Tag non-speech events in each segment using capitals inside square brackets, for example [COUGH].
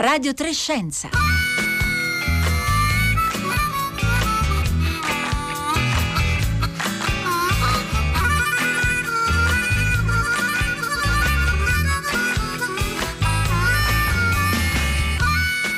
Radio Trescenza.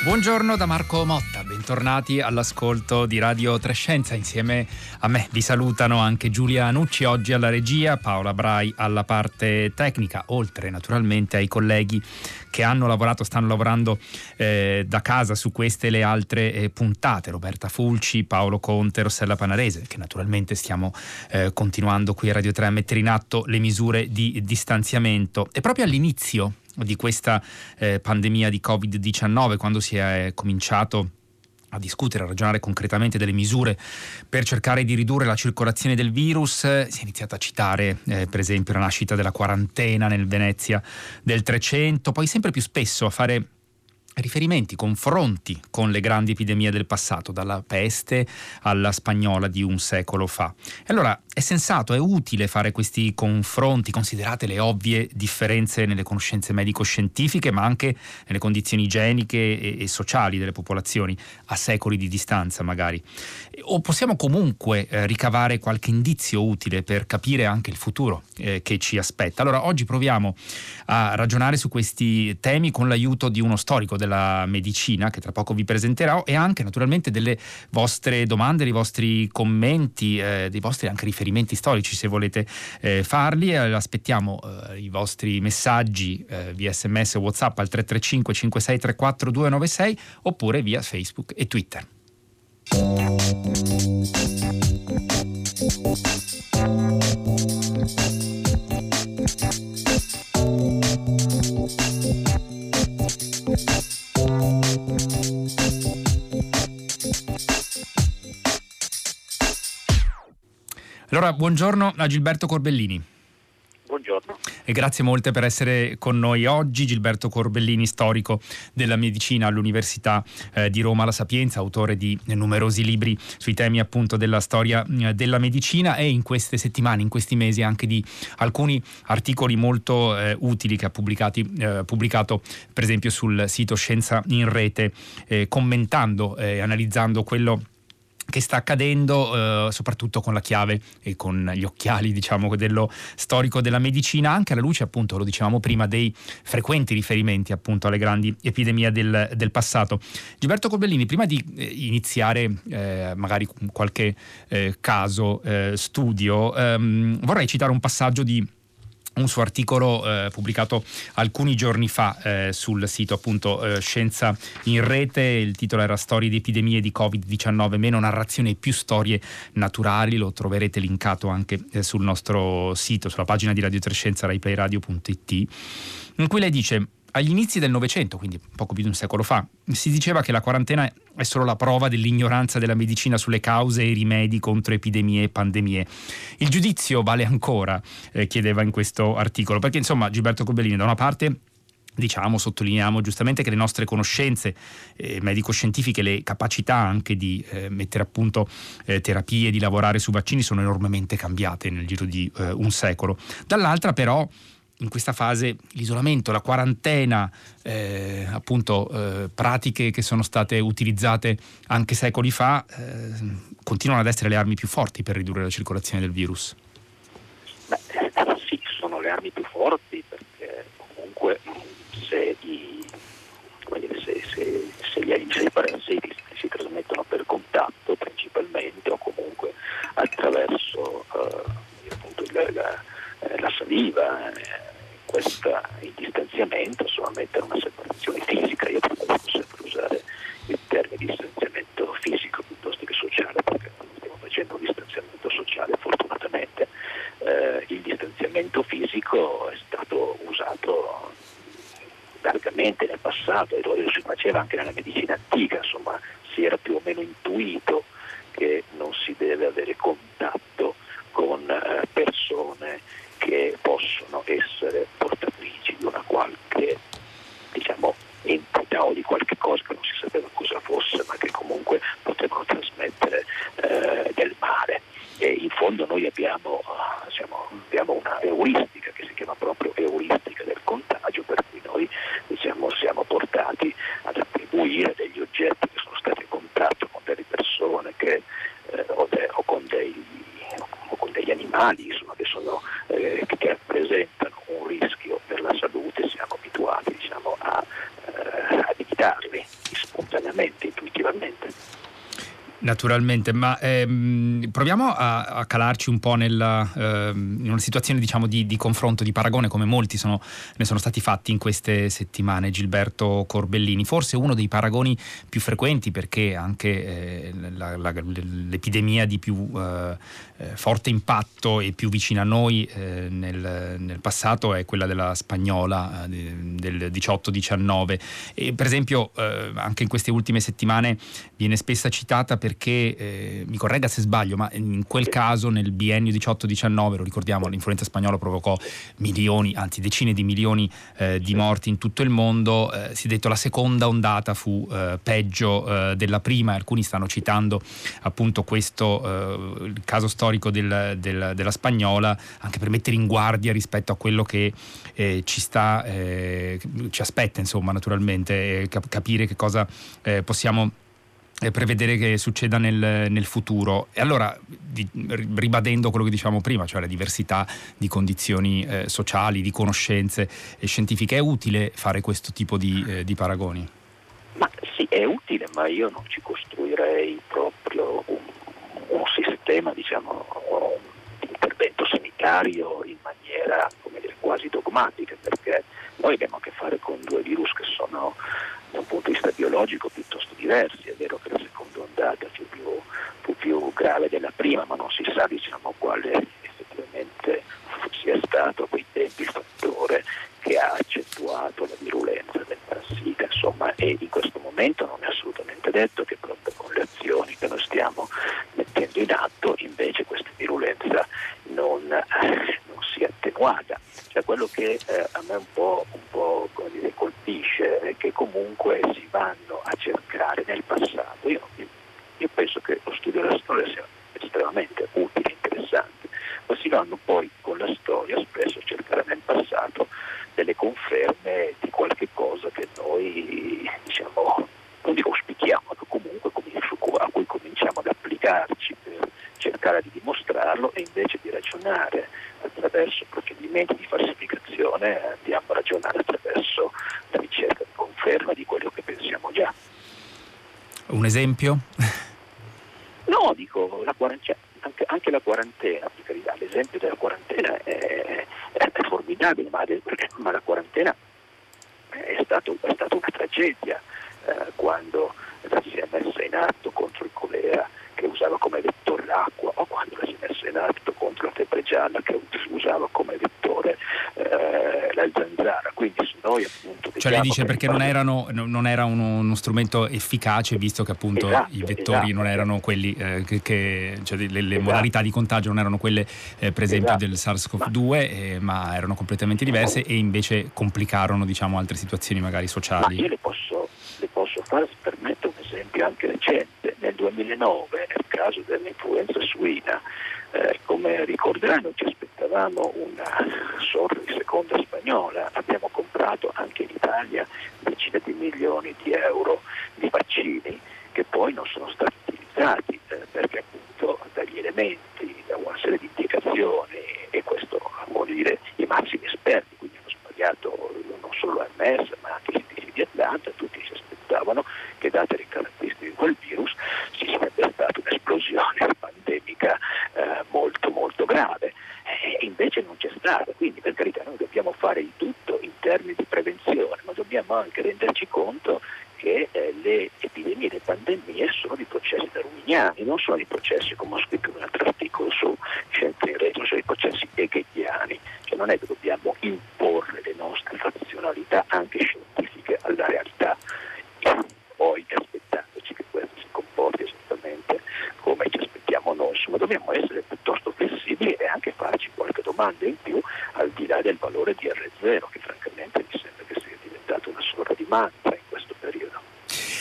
Buongiorno da Marco Motta, bentornati all'ascolto di Radio Trescenza. Insieme a me vi salutano anche Giulia Nucci oggi alla regia, Paola Brai alla parte tecnica, oltre naturalmente ai colleghi che hanno lavorato, stanno lavorando eh, da casa su queste e le altre eh, puntate, Roberta Fulci, Paolo Conte, Rossella Panarese, che naturalmente stiamo eh, continuando qui a Radio 3 a mettere in atto le misure di distanziamento. E proprio all'inizio di questa eh, pandemia di Covid-19, quando si è cominciato a discutere, a ragionare concretamente delle misure per cercare di ridurre la circolazione del virus. Si è iniziato a citare, eh, per esempio, la nascita della quarantena nel Venezia del 300, poi sempre più spesso a fare riferimenti, confronti con le grandi epidemie del passato, dalla peste alla spagnola di un secolo fa. E allora è sensato, è utile fare questi confronti, considerate le ovvie differenze nelle conoscenze medico-scientifiche, ma anche nelle condizioni igieniche e, e sociali delle popolazioni, a secoli di distanza magari. O possiamo comunque eh, ricavare qualche indizio utile per capire anche il futuro eh, che ci aspetta. Allora oggi proviamo a ragionare su questi temi con l'aiuto di uno storico della medicina che tra poco vi presenterò e anche naturalmente delle vostre domande, dei vostri commenti, eh, dei vostri anche riferimenti storici se volete eh, farli. Eh, aspettiamo eh, i vostri messaggi eh, via sms o whatsapp al 335 5634 296 oppure via Facebook e Twitter. Allora, buongiorno a Gilberto Corbellini. Buongiorno. E grazie molte per essere con noi oggi. Gilberto Corbellini, storico della medicina all'Università eh, di Roma La Sapienza, autore di numerosi libri sui temi appunto della storia eh, della medicina e in queste settimane, in questi mesi anche di alcuni articoli molto eh, utili che ha eh, pubblicato per esempio sul sito Scienza in Rete, eh, commentando e analizzando quello che sta accadendo eh, soprattutto con la chiave e con gli occhiali diciamo dello storico della medicina anche alla luce appunto lo dicevamo prima dei frequenti riferimenti appunto alle grandi epidemie del, del passato. Gilberto Corbellini prima di eh, iniziare eh, magari qualche eh, caso eh, studio ehm, vorrei citare un passaggio di un suo articolo eh, pubblicato alcuni giorni fa eh, sul sito appunto eh, Scienza in Rete, il titolo era Storie di epidemie di Covid-19, meno narrazione e più storie naturali, lo troverete linkato anche eh, sul nostro sito, sulla pagina di Radio Trescenza, raiplayradio.it, in cui lei dice agli inizi del Novecento, quindi poco più di un secolo fa, si diceva che la quarantena è solo la prova dell'ignoranza della medicina sulle cause e i rimedi contro epidemie e pandemie. Il giudizio vale ancora, eh, chiedeva in questo articolo, perché insomma Gilberto Cobellini da una parte diciamo, sottolineiamo giustamente che le nostre conoscenze eh, medico-scientifiche, le capacità anche di eh, mettere a punto eh, terapie, di lavorare su vaccini sono enormemente cambiate nel giro di eh, un secolo. Dall'altra però in questa fase l'isolamento, la quarantena, eh, appunto eh, pratiche che sono state utilizzate anche secoli fa, eh, continuano ad essere le armi più forti per ridurre la circolazione del virus. Beh, sì, sono le armi più forti perché comunque se, i, se, se, se gli aerei parassiti si trasmettono per contatto principalmente o comunque attraverso eh, appunto, la, la, la saliva, eh, questa, il distanziamento, insomma mettere una separazione fisica, io preferisco sempre usare il termine distanziamento fisico piuttosto che sociale, perché quando stiamo facendo un distanziamento sociale fortunatamente eh, il distanziamento fisico è stato usato largamente nel passato e lo si faceva anche nella medicina antica, insomma si era più o meno intuito che non si deve avere contatto veramente intuitivamente. Naturalmente, ma ehm, proviamo a, a, calarci un po' nella, ehm, in una situazione diciamo, di, di, confronto, di paragone, come molti sono, ne sono stati fatti in queste settimane. Gilberto Corbellini, forse uno dei paragoni più frequenti perché anche eh, la, la, l'epidemia di più eh, eh forte impatto e più vicina a noi eh, nel, nel, passato è quella della spagnola eh, del 18-19. E, per esempio, eh, anche in queste ultime settimane viene spesso citata per perché, eh, mi corregga se sbaglio, ma in quel caso nel biennio 18-19, lo ricordiamo, l'influenza spagnola provocò milioni, anzi decine di milioni eh, di morti in tutto il mondo, eh, si è detto la seconda ondata fu eh, peggio eh, della prima, alcuni stanno citando appunto questo eh, il caso storico del, del, della spagnola, anche per mettere in guardia rispetto a quello che ci sta, ci aspetta insomma naturalmente, capire che cosa possiamo prevedere che succeda nel, nel futuro. E allora, di, ribadendo quello che dicevamo prima, cioè la diversità di condizioni eh, sociali, di conoscenze e scientifiche, è utile fare questo tipo di, eh, di, paragoni? Ma sì, è utile, ma io non ci costruirei proprio un, un sistema, diciamo, di intervento sanitario in maniera dire, quasi dogmatica, perché noi abbiamo a che fare con due virus che sono da un punto di vista biologico piuttosto diversi. È vero che la seconda ondata fu più, fu più grave della prima, ma non si sa diciamo, quale effettivamente sia stato a quei tempi il fattore che ha accentuato la virulenza del parassita. Insomma, e in questo momento non è assolutamente detto che proprio con le azioni che noi stiamo mettendo in atto invece questa virulenza non, eh, non sia attenuata. Cioè quello che eh, a me un po' dire, colpisce è che comunque si vanno a cercare nel passato. Io, io penso che lo studio della storia sia estremamente utile e interessante, ma si vanno poi con la storia spesso a cercare nel passato delle conferme di qualche cosa che noi diciamo, non dico auspichiamo, ma comunque a cui cominciamo ad applicarci per cercare di dimostrarlo e invece di ragionare attraverso procedimenti di falsificazione andiamo a ragionare attraverso la ricerca di conferma di quello che pensiamo già. Un esempio? No, dico, la quarantena, anche, anche, la quarantena, l'esempio della quarantena è, è formidabile, ma, ma, la quarantena è, stato, è stata una tragedia eh, quando si è messa in atto contro il colera che usava come vettore l'acqua o quando si è messa in atto contro la febbre gialla che usava come vettore eh, la zanzara. Quindi noi appunto... Cioè lei dice perché non, erano, non era uno, uno, strumento efficace visto che appunto esatto, i vettori esatto. non erano quelli eh, che, che cioè le, le esatto. modalità di contagio non erano quelle eh, per esempio esatto. del SARS-CoV-2 ma, eh, ma, erano completamente diverse e invece complicarono diciamo altre situazioni magari sociali. Ma io le posso, le posso fare, permetto un esempio anche recente. Nel 2009 nel caso dell'influenza suina eh, come ricorderai non ci aspettavamo una sorta di seconda spagnola, abbiamo comprato anche in Italia decine di milioni di euro di vaccini che poi non sono stati utilizzati eh, perché appunto dagli elementi, da una serie di indicazioni e questo vuol dire i massimi esperti, quindi hanno sbagliato non solo l'OMS ma anche i scientifici di Atlanta, tutti si aspettavano che date le caratteristiche di quel virus ci sarebbe stata un'esplosione pandemica eh, molto molto grave e invece non c'è stata, quindi per carità noi dobbiamo fare di tutto in termini di prevenzione, ma dobbiamo anche renderci conto che eh, le epidemie e le pandemie sono di processi darwiniani, non sono di processi, come ho scritto in un altro articolo su Scienze in Rete, sono di processi hegeliani, cioè non è che dobbiamo imporre le nostre razionalità anche scientifiche alla realtà, e poi aspettandoci che questo si comporti esattamente come ci aspettiamo noi, insomma dobbiamo essere piuttosto flessibili e anche farci qualche domanda in più al di là del valore di R0 che francamente mi sembra che sia diventato una sorta di mantra in questo periodo.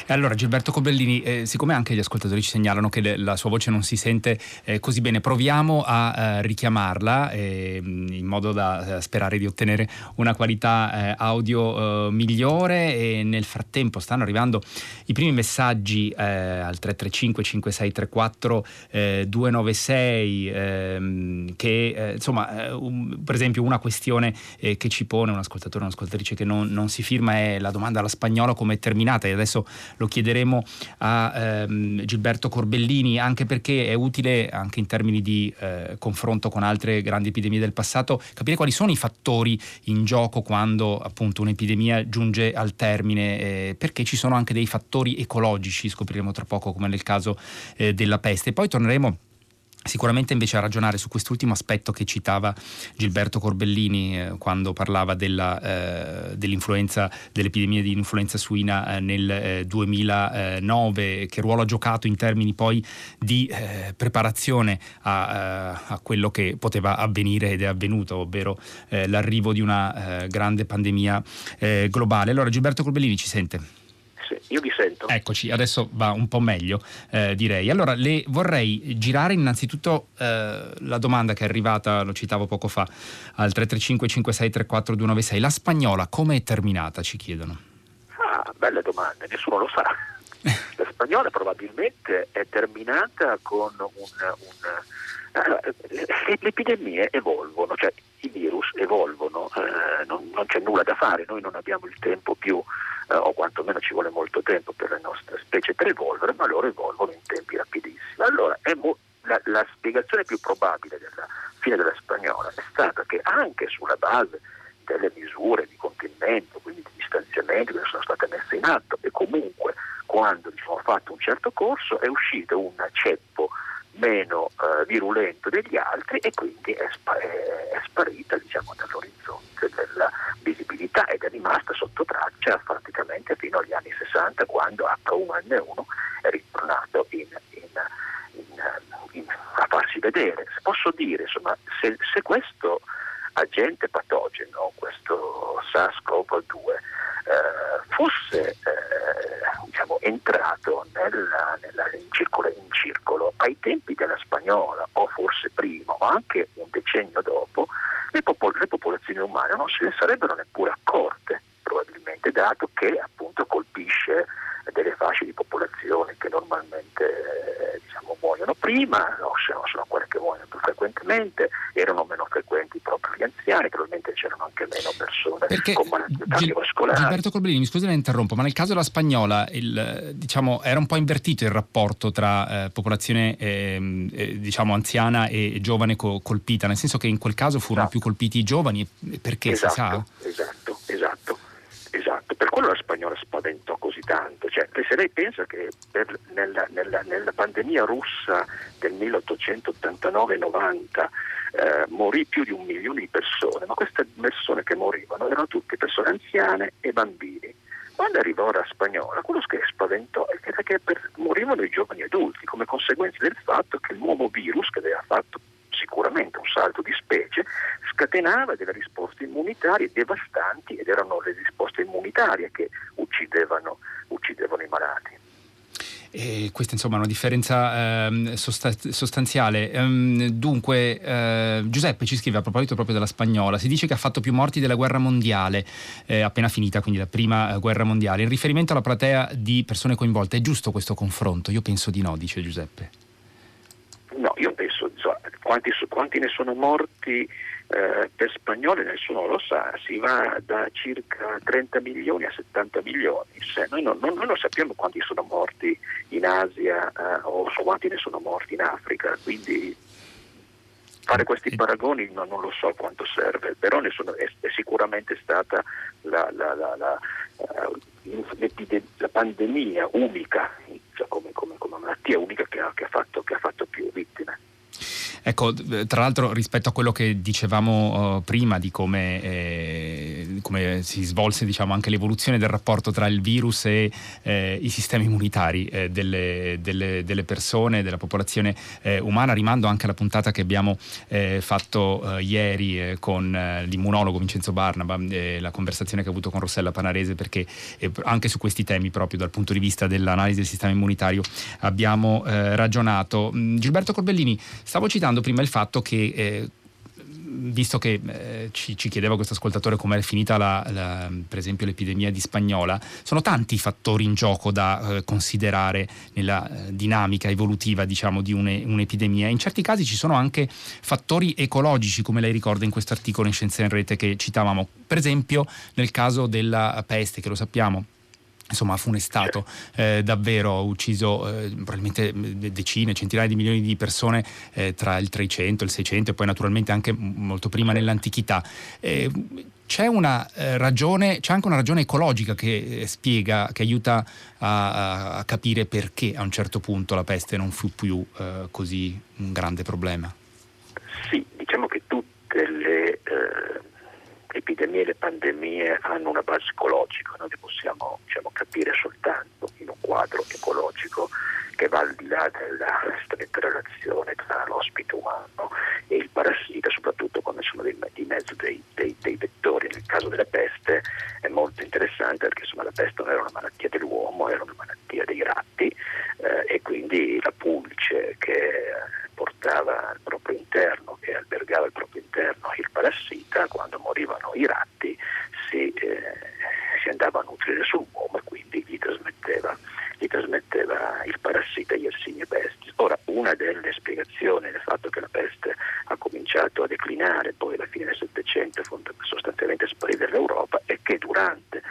Allora Gilberto Cobellini, eh, siccome anche gli ascoltatori ci segnalano che le, la sua voce non si sente eh, così bene, proviamo a eh, richiamarla ehm, in modo da eh, sperare di ottenere una qualità eh, audio eh, migliore. E nel frattempo stanno arrivando i primi messaggi al 335 5634 296 che insomma un, per esempio una questione che ci pone un ascoltatore o un'ascoltatrice che non, non si firma è la domanda alla spagnola come è terminata? E adesso lo chiederemo a ehm, Gilberto Corbellini, anche perché è utile anche in termini di eh, confronto con altre grandi epidemie del passato capire quali sono i fattori in gioco quando appunto un'epidemia giunge al termine, eh, perché ci sono anche dei fattori ecologici, scopriremo tra poco come nel caso eh, della peste. Poi torneremo Sicuramente invece a ragionare su quest'ultimo aspetto che citava Gilberto Corbellini eh, quando parlava della, eh, dell'influenza, dell'epidemia di influenza suina eh, nel 2009, eh, che ruolo ha giocato in termini poi di eh, preparazione a, eh, a, quello che poteva avvenire ed è avvenuto, ovvero l'arrivo di una grande pandemia globale. Allora Gilberto Corbellini ci sente? Io vi sento. Eccoci, adesso va un po' meglio, eh, direi. Allora, le vorrei girare innanzitutto eh, la domanda che è arrivata, lo citavo poco fa, al 335 5634 296. La spagnola come è terminata, ci chiedono? Ah, belle domande, nessuno lo sa. [LAUGHS] La spagnola probabilmente è terminata con un... un eh, le epidemie evolvono, cioè i virus evolvono, eh, non, non, c'è nulla da fare, noi non abbiamo il tempo più eh, o quantomeno ci vuole molto tempo per le nostre specie per evolvere, ma loro evolvono in tempi rapidissimi. Allora mo- la, la spiegazione più probabile della fine della spagnola è stata che anche sulla base delle misure di contenimento, quindi di distanziamento che sono state messe in atto e comunque quando diciamo, ha fatto un certo corso è uscito un ceppo meno eh, virulento degli altri e quindi è, spa- è sparita diciamo, dall'orizzonte della visibilità ed è rimasta sotto traccia praticamente fino agli anni 60 quando H1N1 è ritornato in, in, in, a farsi vedere. Posso dire, insomma, se, se questo agente patogeno, questo SARS-CoV-2, eh, fosse eh, diciamo, entrato nella, nella, in, circolo, in, circolo, ai tempi della spagnola o forse prima o anche un decennio dopo, le, popol- le popolazioni umane non se ne sarebbero neppure accorte, probabilmente, dato che appunto colpisce delle fasce di popolazione che normalmente eh, diciamo, muoiono prima, no, sono quelle che muoiono più frequentemente, erano meno gli anziani, probabilmente c'erano anche meno persone Perché, con malattie cardiovascolari. Gilberto Corbellini, mi scusi la interrompo, ma nel caso della spagnola il, diciamo, era un po' invertito il rapporto tra eh, popolazione eh, eh, diciamo, anziana e giovane co- colpita, nel senso che in quel caso furono esatto. più colpiti i giovani, perché esatto, si sa? Esatto, esatto, esatto. Per quello la spagnola spaventò così tanto. Cioè, se lei pensa che per, nella, nella, nella, pandemia russa del 1889-90 eh, morì più di un milione di persone, ma queste persone che morivano erano tutte persone anziane e bambini. Quando arrivò la spagnola, quello che spaventò era che per, morivano i giovani adulti come conseguenza del fatto che il nuovo virus che aveva fatto sicuramente un salto di specie, scatenava delle risposte immunitarie devastanti ed erano le risposte immunitarie che uccidevano, uccidevano i malati. E questa insomma è una differenza eh, sostanziale. Ehm, dunque, eh, Giuseppe ci scrive a proposito proprio della spagnola, si dice che ha fatto più morti della guerra mondiale, eh, appena finita, quindi la prima eh, guerra mondiale. In riferimento alla platea di persone coinvolte, è giusto questo confronto? Io penso di no, dice Giuseppe. No, io penso, quanti, quanti ne sono morti eh, per spagnoli nessuno lo sa, si va da circa 30 milioni a 70 milioni. Se noi, non, non, noi non sappiamo quanti sono morti in Asia eh, o quanti ne sono morti in Africa, quindi fare questi paragoni no, non lo so quanto serve, però sono, è, è, sicuramente stata la, la, la, la, eh, la pandemia unica, cioè come, come, come, malattia unica che ha, che ha, fatto, che ha fatto più vittime. Ecco, tra l'altro rispetto a quello che dicevamo uh, prima di come, eh, come, si svolse diciamo, anche l'evoluzione del rapporto tra il virus e eh, i sistemi immunitari eh, delle, delle, delle, persone, della popolazione eh, umana, rimando anche alla puntata che abbiamo eh, fatto ieri con l'immunologo Vincenzo Barnaba, la conversazione che ho avuto con Rossella Panarese, perché anche su questi temi, proprio dal punto di vista dell'analisi del sistema immunitario, abbiamo ragionato. Mm, Gilberto Corbellini, stavo citando citando prima il fatto che eh, visto che eh, ci, ci, chiedeva questo ascoltatore come è finita la, la, per esempio l'epidemia di Spagnola, sono tanti i fattori in gioco da eh, considerare nella eh, dinamica evolutiva diciamo, di une, un'epidemia. In certi casi ci sono anche fattori ecologici, come lei ricorda in questo articolo in Scienze in Rete che citavamo, per esempio nel caso della peste, che lo sappiamo insomma ha funestato eh, davvero, ha ucciso eh, probabilmente decine, centinaia di milioni di persone eh, tra il 300 e il 600 e poi naturalmente anche molto prima nell'antichità. Eh, c'è, una, eh, ragione, c'è anche una ragione ecologica che eh, spiega, che aiuta a, a, capire perché a un certo punto la peste non fu più così un grande problema. Sì, diciamo che tutte le epidemie e le pandemie hanno una base ecologica, noi le possiamo diciamo, capire soltanto in un quadro ecologico che va al di là della stretta relazione tra l'ospite umano e il parassita, soprattutto quando sono di, mezzo dei, dei, dei, vettori. Nel caso della peste è molto interessante perché insomma, la peste non era una malattia dell'uomo, era una malattia dei ratti eh, e quindi la pulce che portava al proprio interno, che albergava al proprio interno il parassita, quando morivano i ratti si, eh, si andava a nutrire sull'uomo e quindi gli trasmetteva, gli trasmetteva il parassita Yersinia pestis. Ora, una delle spiegazioni del fatto che la peste ha cominciato a declinare poi alla fine del Settecento e sostanzialmente a sparire dall'Europa è che durante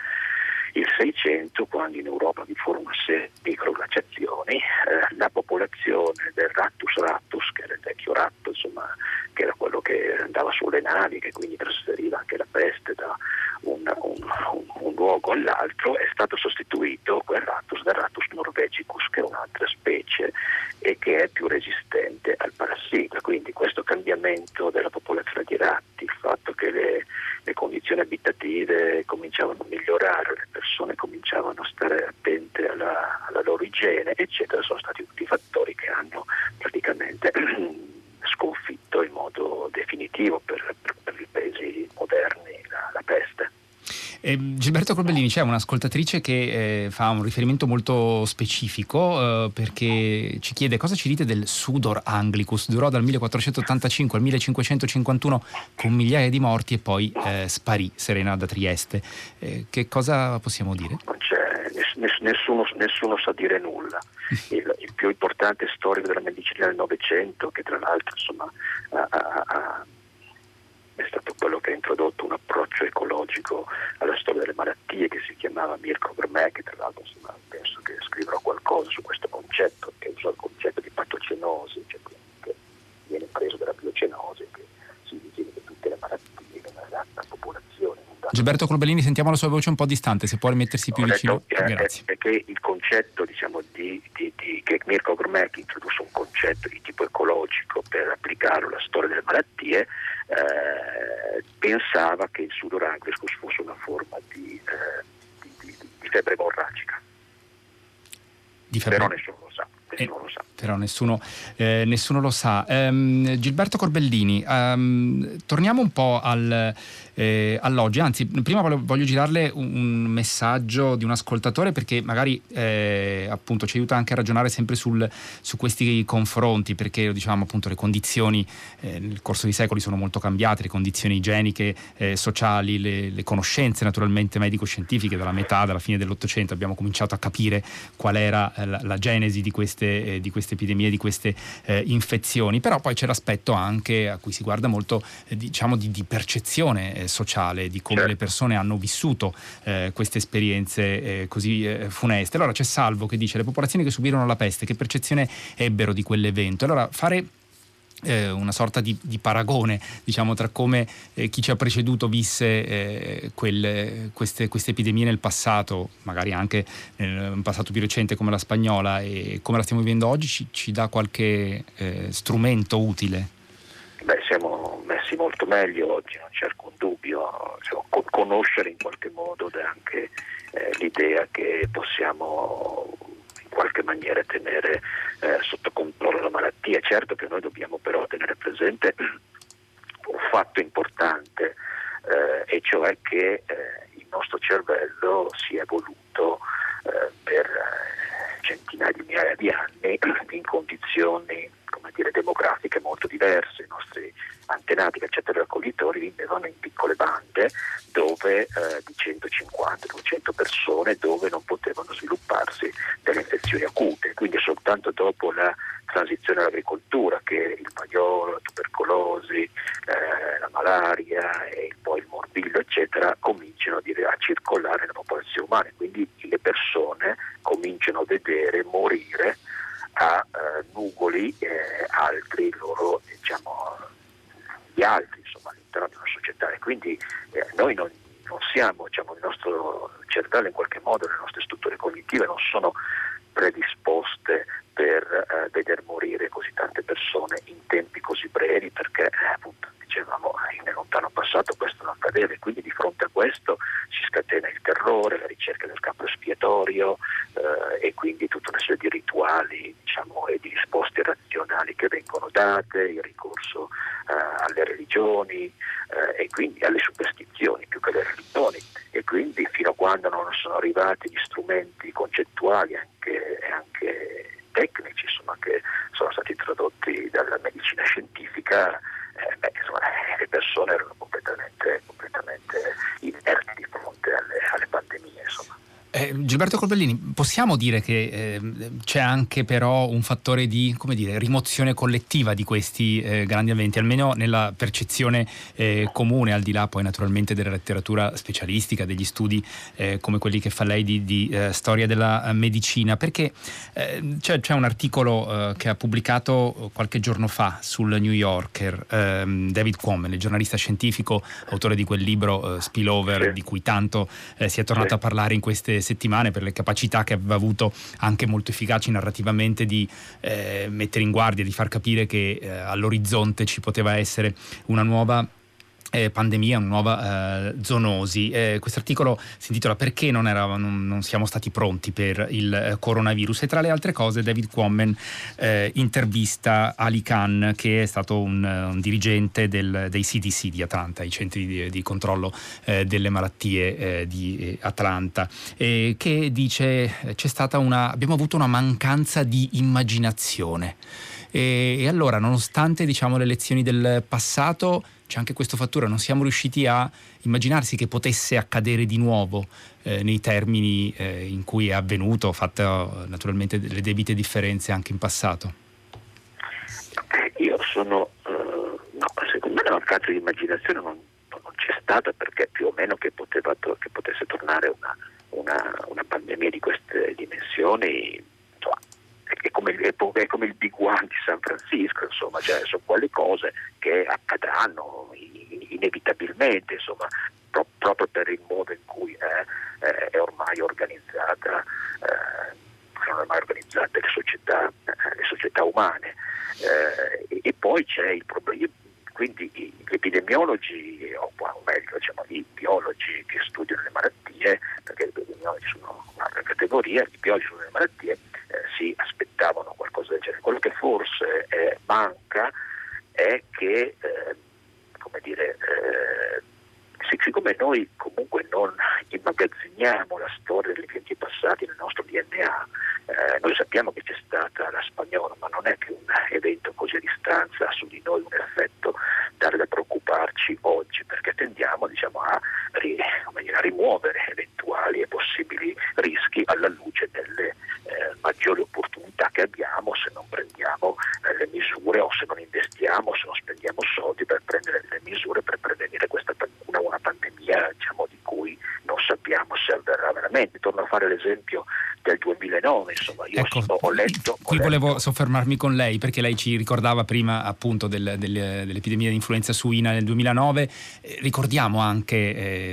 il 600, quando in Europa vi furono una serie di microglaciazioni, eh, la popolazione del Rattus rattus, che era il vecchio ratto, insomma, che era quello che andava sulle navi, che quindi trasferiva anche la peste da un, un, un, un luogo all'altro, è stato sostituito quel rattus dal Rattus un'altra specie e che è più resistente al parassita. Quindi questo cambiamento della popolazione di ratti, il fatto che le, le condizioni abitative cominciavano a migliorare, le persone cominciavano a stare attente alla, alla loro igiene, eccetera, sono stati tutti fattori che hanno praticamente sconfitto in modo definitivo per, per, per i paesi moderni la, la peste. Eh, Gilberto Corbellini, c'è un'ascoltatrice che eh, fa un riferimento molto specifico eh, perché ci chiede cosa ci dite del Sudor Anglicus, durò dal 1485 al 1551 con migliaia di morti e poi eh, sparì serena da Trieste. Eh, che cosa possiamo dire? Non c'è, nessuno, nessuno sa dire nulla. [LAUGHS] Il, il, più importante storico della medicina del Novecento, che tra l'altro insomma, ha, ha, ha è stato quello che ha introdotto un approccio ecologico alla malattie che si chiamava Mirko Vermè, che tra l'altro insomma, penso che scriverò qualcosa su questo concetto, che usa il concetto di patocenosi, cioè che viene preso dalla biocenosi, che si ritiene che tutte le malattie nella popolazione. Gilberto Corbellini, sentiamo la sua voce un po' distante, se può rimettersi più vicino. Detto, eh, Grazie. Perché il concetto diciamo, di, di, di, che Mirko Gourmet introdusse un concetto di tipo ecologico per applicarlo alla storia delle malattie, eh, pensava che il sudor anglicus fosse una forma di, eh, di, di, di febbre emorragica. Però nessuno lo sa. Nessuno eh, lo sa. Però nessuno, eh, nessuno lo sa. Um, Gilberto Corbellini, um, torniamo un po' al, eh, all'oggi. Anzi, prima voglio, girarle un messaggio di un ascoltatore perché magari eh, appunto ci aiuta anche a ragionare sempre sul, su questi confronti, perché diciamo appunto le condizioni eh, nel corso dei secoli sono molto cambiate, le condizioni igieniche, eh, sociali, le, le, conoscenze naturalmente medico-scientifiche dalla metà, dalla fine dell'Ottocento abbiamo cominciato a capire qual era la, la genesi di queste, di queste, epidemie, di queste eh, infezioni, però poi c'è l'aspetto anche a cui si guarda molto eh, diciamo di, di percezione sociale, di come certo. le persone hanno vissuto eh, queste esperienze eh, così eh, funeste. Allora c'è Salvo che dice le popolazioni che subirono la peste, che percezione ebbero di quell'evento? Allora fare eh, una sorta di, di, paragone diciamo, tra come eh, chi ci ha preceduto visse eh, quelle, queste, queste, epidemie nel passato, magari anche nel passato più recente come la spagnola, e come la stiamo vivendo oggi, ci, ci dà qualche strumento utile? Beh, siamo messi molto meglio oggi, non c'è alcun dubbio, conoscere in qualche modo anche eh, l'idea che possiamo in qualche maniera tenere eh, sotto controllo la malattia. Certo che noi dobbiamo però tenere presente un fatto importante, eh, e cioè che il nostro cervello si è evoluto per centinaia di migliaia di anni in condizioni dire, demografiche molto diverse. I nostri antenati cacciatori raccoglitori vivevano in piccole bande dove, eh, di 150-200 persone dove non potevano svilupparsi delle infezioni acute. Quindi soltanto dopo la transizione all'agricoltura che il paiolo, la tubercolosi, eh, la malaria e poi il morbillo eccetera cominciano a, dire, a circolare nella popolazione umana, quindi le persone cominciano a vedere morire a eh, nugoli eh, altri loro diciamo gli altri insomma all'interno una società. E quindi eh, noi non, non siamo diciamo, il nostro cervello in qualche modo le nostre strutture cognitive non sono predisposte per eh, veder morire così tante persone in tempi così brevi perché eh, appunto dicevamo nel lontano passato questo non accadeva e quindi di fronte a questo si scatena il terrore, la ricerca del campo espiatorio eh, e quindi tutta una serie di rituali diciamo, e di risposte razionali che vengono date, il ricorso eh, alle religioni eh, e quindi alle superstizioni più che alle religioni. E quindi fino a quando non sono arrivati gli strumenti concettuali anche, anche tecnici insomma, che sono stati introdotti dalla medicina scientifica, eh, beh, insomma, le persone erano completamente, completamente inerti di fronte alle, alle pandemie. Eh, Gilberto Corbellini, possiamo dire che eh, c'è anche però un fattore di dire, rimozione collettiva di questi eh, grandi eventi, almeno nella percezione eh, comune, al di là poi naturalmente della letteratura specialistica, degli studi eh, come quelli che fa lei di, di eh, storia della medicina, perché c'è, c'è, un articolo che ha pubblicato qualche giorno fa sul New Yorker ehm, David Quammen, il giornalista scientifico, autore di quel libro Spillover, sì. di cui tanto si è tornato sì. a parlare in queste settimane per le capacità che aveva avuto anche molto efficaci narrativamente di eh, mettere in guardia, di far capire che eh, all'orizzonte ci poteva essere una nuova eh, pandemia, una nuova eh, zoonosi. Eh, questo articolo si intitola Perché non, era, non, non, siamo stati pronti per il eh, coronavirus e tra le altre cose David Quammen eh, intervista Ali Khan che è stato un, un dirigente del, dei CDC di Atlanta, i centri di, di controllo eh, delle malattie di Atlanta, che dice una, abbiamo avuto una mancanza di immaginazione. E, e allora, nonostante diciamo, le lezioni del passato, c'è anche questo fattore, non siamo riusciti a immaginarsi che potesse accadere di nuovo eh, nei termini eh, in cui è avvenuto, fatte naturalmente le debite differenze anche in passato. Io sono, eh, no, secondo me la mancanza di immaginazione non, non, c'è stata perché più o meno che, poteva, che potesse tornare una, una, una pandemia di queste dimensioni è come, è come, il Big One di San Francisco, insomma, cioè, sono quelle cose che accadranno inevitabilmente, insomma, pro, proprio per il modo in cui è, è ormai organizzata, eh, sono ormai organizzate le società, le società umane. Eh, e poi c'è il problema, quindi gli epidemiologi, o meglio diciamo, i biologi che studiano le malattie, perché gli epidemiologi sono un'altra categoria, i biologi studiano le malattie, eh, si aspettavano qualcosa del genere. Quello che forse eh, manca è che, eh, come dire, eh, siccome noi comunque non immagazziniamo la storia degli eventi passati nel nostro DNA, eh, noi sappiamo che c'è stata la spagnola, ma non è che un evento così a distanza ha su di noi un effetto tale da preoccuparci oggi, perché tendiamo diciamo, a, dire, a, rimuovere eventuali e possibili rischi alla luce delle eh, maggiori opportunità che abbiamo se non prendiamo eh, le misure o se non investiamo, se non spendiamo soldi per prendere le misure per prevenire questa, una, una pandemia diciamo, di cui non sappiamo se veramente. Torno a fare l'esempio del 2009, insomma, io ecco, ho letto... Qui ho volevo letto... soffermarmi con lei perché lei ci ricordava prima appunto del, del, dell'epidemia di influenza suina nel 2009, eh, ricordiamo anche,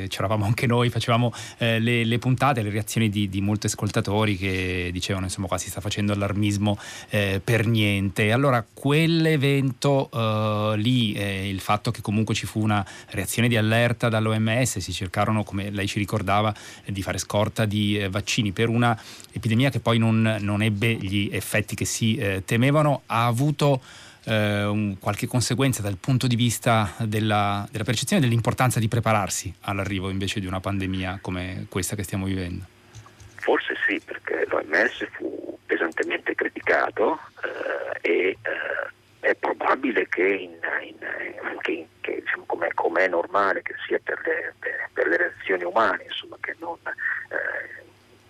eh, c'eravamo anche noi, facevamo eh, le, le, puntate, le reazioni di, di, molti ascoltatori che dicevano insomma qua si sta facendo allarmismo eh, per niente. Allora quell'evento eh, lì, eh, il fatto che comunque ci fu una reazione di allerta dall'OMS, si cercarono come lei ci ricordava di fare scorta di vaccini per una epidemia che poi non, non ebbe gli effetti che si eh, temevano, ha avuto eh, qualche conseguenza dal punto di vista della, della percezione dell'importanza di prepararsi all'arrivo invece di una pandemia come questa che stiamo vivendo? Forse sì, perché l'OMS fu pesantemente criticato eh, e eh, è probabile che, in, in, che, che diciamo, come, è normale che sia per le, per, per le reazioni umane, insomma, che non eh,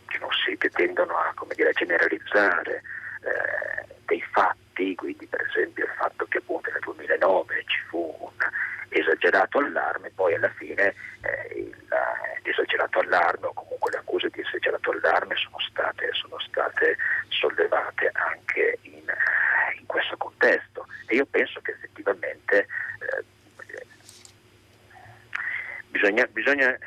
che, non si, che tendono a dire, generalizzare eh, dei fatti quindi per esempio il fatto che appunto nel 2009 ci fu un esagerato allarme, poi alla fine eh, il, l'esagerato allarme o comunque le accuse di esagerato allarme sono state, sono state sollevate anche in, in, questo contesto. E io penso che effettivamente eh, bisogna, bisogna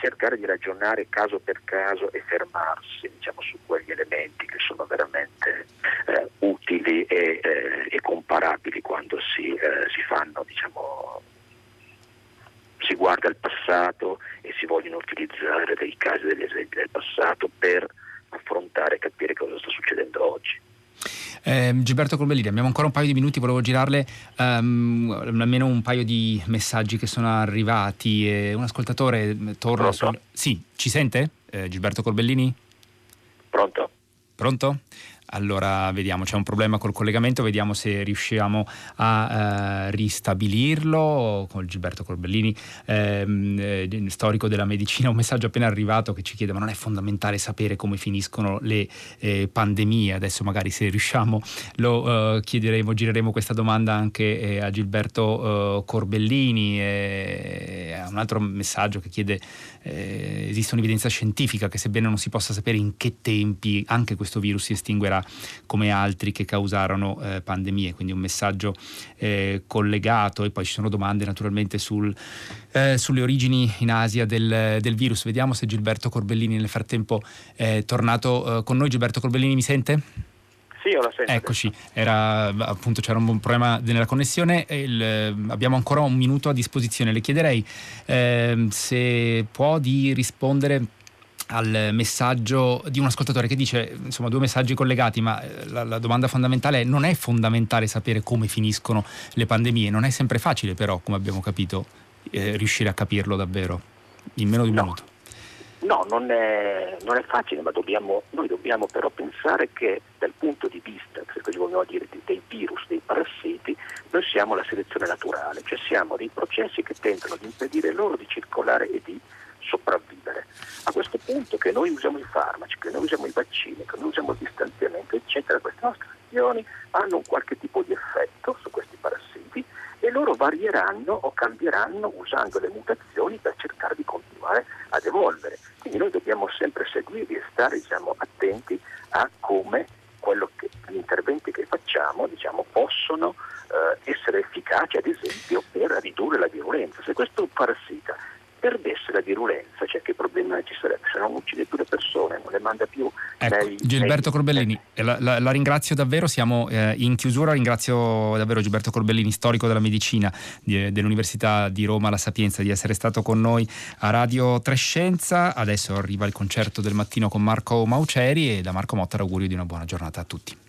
cercare di ragionare caso per caso e fermarsi diciamo, su quegli elementi che sono veramente eh, utili e, eh, e, comparabili quando si, eh, si fanno diciamo, si guarda al passato e si vogliono utilizzare dei casi, degli esempi del passato per affrontare e capire cosa sta succedendo oggi. Eh, Gilberto Corbellini, abbiamo ancora un paio di minuti, volevo girarle um, almeno un paio di messaggi che sono arrivati. Eh, un ascoltatore torna Pronto? sul... Sì, ci sente? Eh, Gilberto Corbellini? pronto. Allora vediamo, c'è un problema col collegamento, vediamo se riusciamo a eh, ristabilirlo con Gilberto Corbellini, ehm, eh, storico della medicina. Un messaggio appena arrivato che ci chiede: ma non è fondamentale sapere come finiscono le eh, pandemie? Adesso magari se riusciamo lo eh, chiederemo, gireremo questa domanda anche eh, a Gilberto eh, Corbellini. un altro messaggio che chiede: esiste un'evidenza scientifica che sebbene non si possa sapere in che tempi anche questo virus si estinguerà come altri che causarono eh, pandemie, quindi un messaggio eh, collegato e poi ci sono domande naturalmente sul, eh, sulle origini in Asia del, del, virus. Vediamo se Gilberto Corbellini nel frattempo è tornato eh, con noi. Gilberto Corbellini mi sente? Sì, sento. Eccoci, Era, appunto c'era un problema nella connessione, il, abbiamo ancora un minuto a disposizione. Le chiederei eh, se può di rispondere al messaggio di un ascoltatore che dice, insomma, due messaggi collegati, ma eh, la, la, domanda fondamentale è non è fondamentale sapere come finiscono le pandemie, non è sempre facile però, come abbiamo capito, eh, riuscire a capirlo davvero in meno di un no. minuto. No, non è, non è facile, ma dobbiamo, noi dobbiamo però pensare che dal punto di vista, se così vogliamo dire, dei virus, dei parassiti, noi siamo la selezione naturale, cioè siamo dei processi che tentano di impedire loro di circolare e di sopravvivere. A questo punto che noi usiamo i farmaci, che noi usiamo i vaccini, che noi usiamo il distanziamento, eccetera, queste nostre azioni hanno un qualche tipo di effetto su questi parassiti e loro varieranno o cambieranno usando le mutazioni per cercare di continuare ad evolvere. Quindi noi dobbiamo sempre seguirli e stare diciamo, attenti a come che, gli interventi che facciamo diciamo, possono eh, essere efficaci, ad esempio, per ridurre la virulenza. Se questo parassita perdesse la virulenza, cioè che problema ci sarebbe se non uccide più le persone, non le manda più ecco, nei, Gilberto. Corbellini, la, la, la, ringrazio davvero, siamo eh, in chiusura, ringrazio davvero Gilberto Corbellini, storico della medicina di, dell'Università di Roma La Sapienza, di essere stato con noi a Radio Trescenza. Adesso arriva il concerto del mattino con Marco Mauceri e da Marco Motta l'augurio di una buona giornata a tutti.